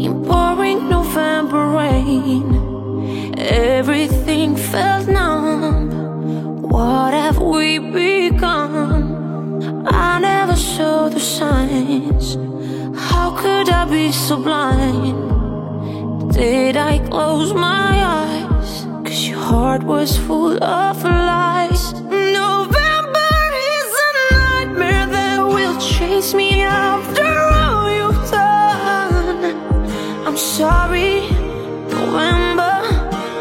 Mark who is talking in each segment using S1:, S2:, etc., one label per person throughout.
S1: in pouring November rain. Everything felt numb. What have we become? I never saw the signs. How could I be so blind? Did I close my eyes? Cause your heart was full of lies. Sorry, November.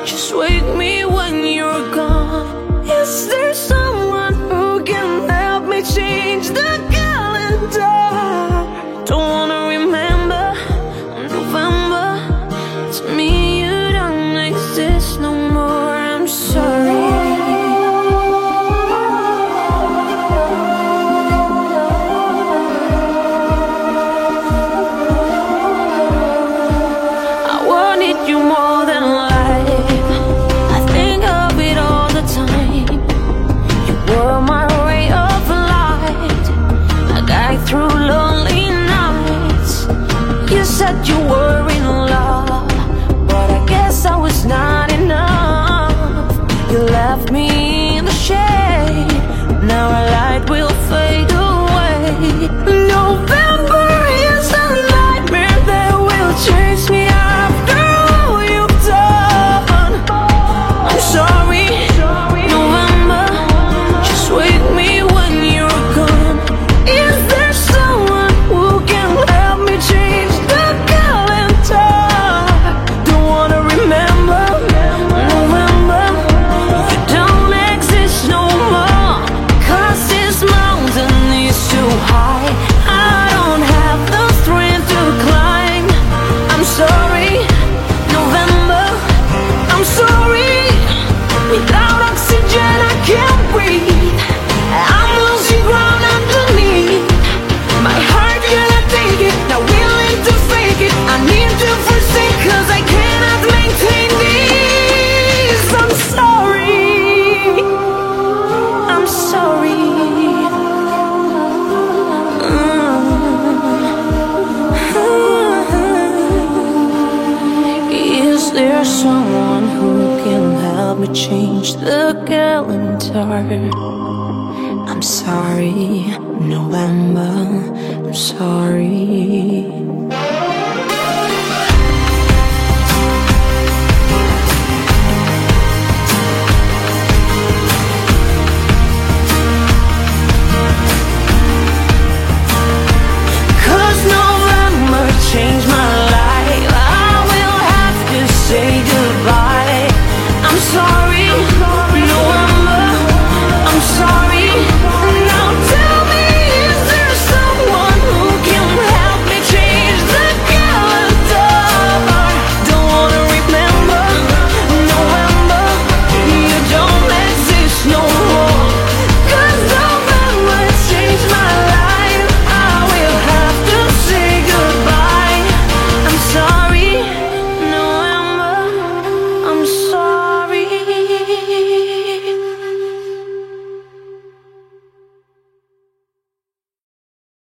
S1: Just wake me when you're gone. Is there someone who can help me change the calendar? Don't wanna remember November. To me, Said you were in love, someone who can help me change the calendar? I'm sorry, November. I'm sorry.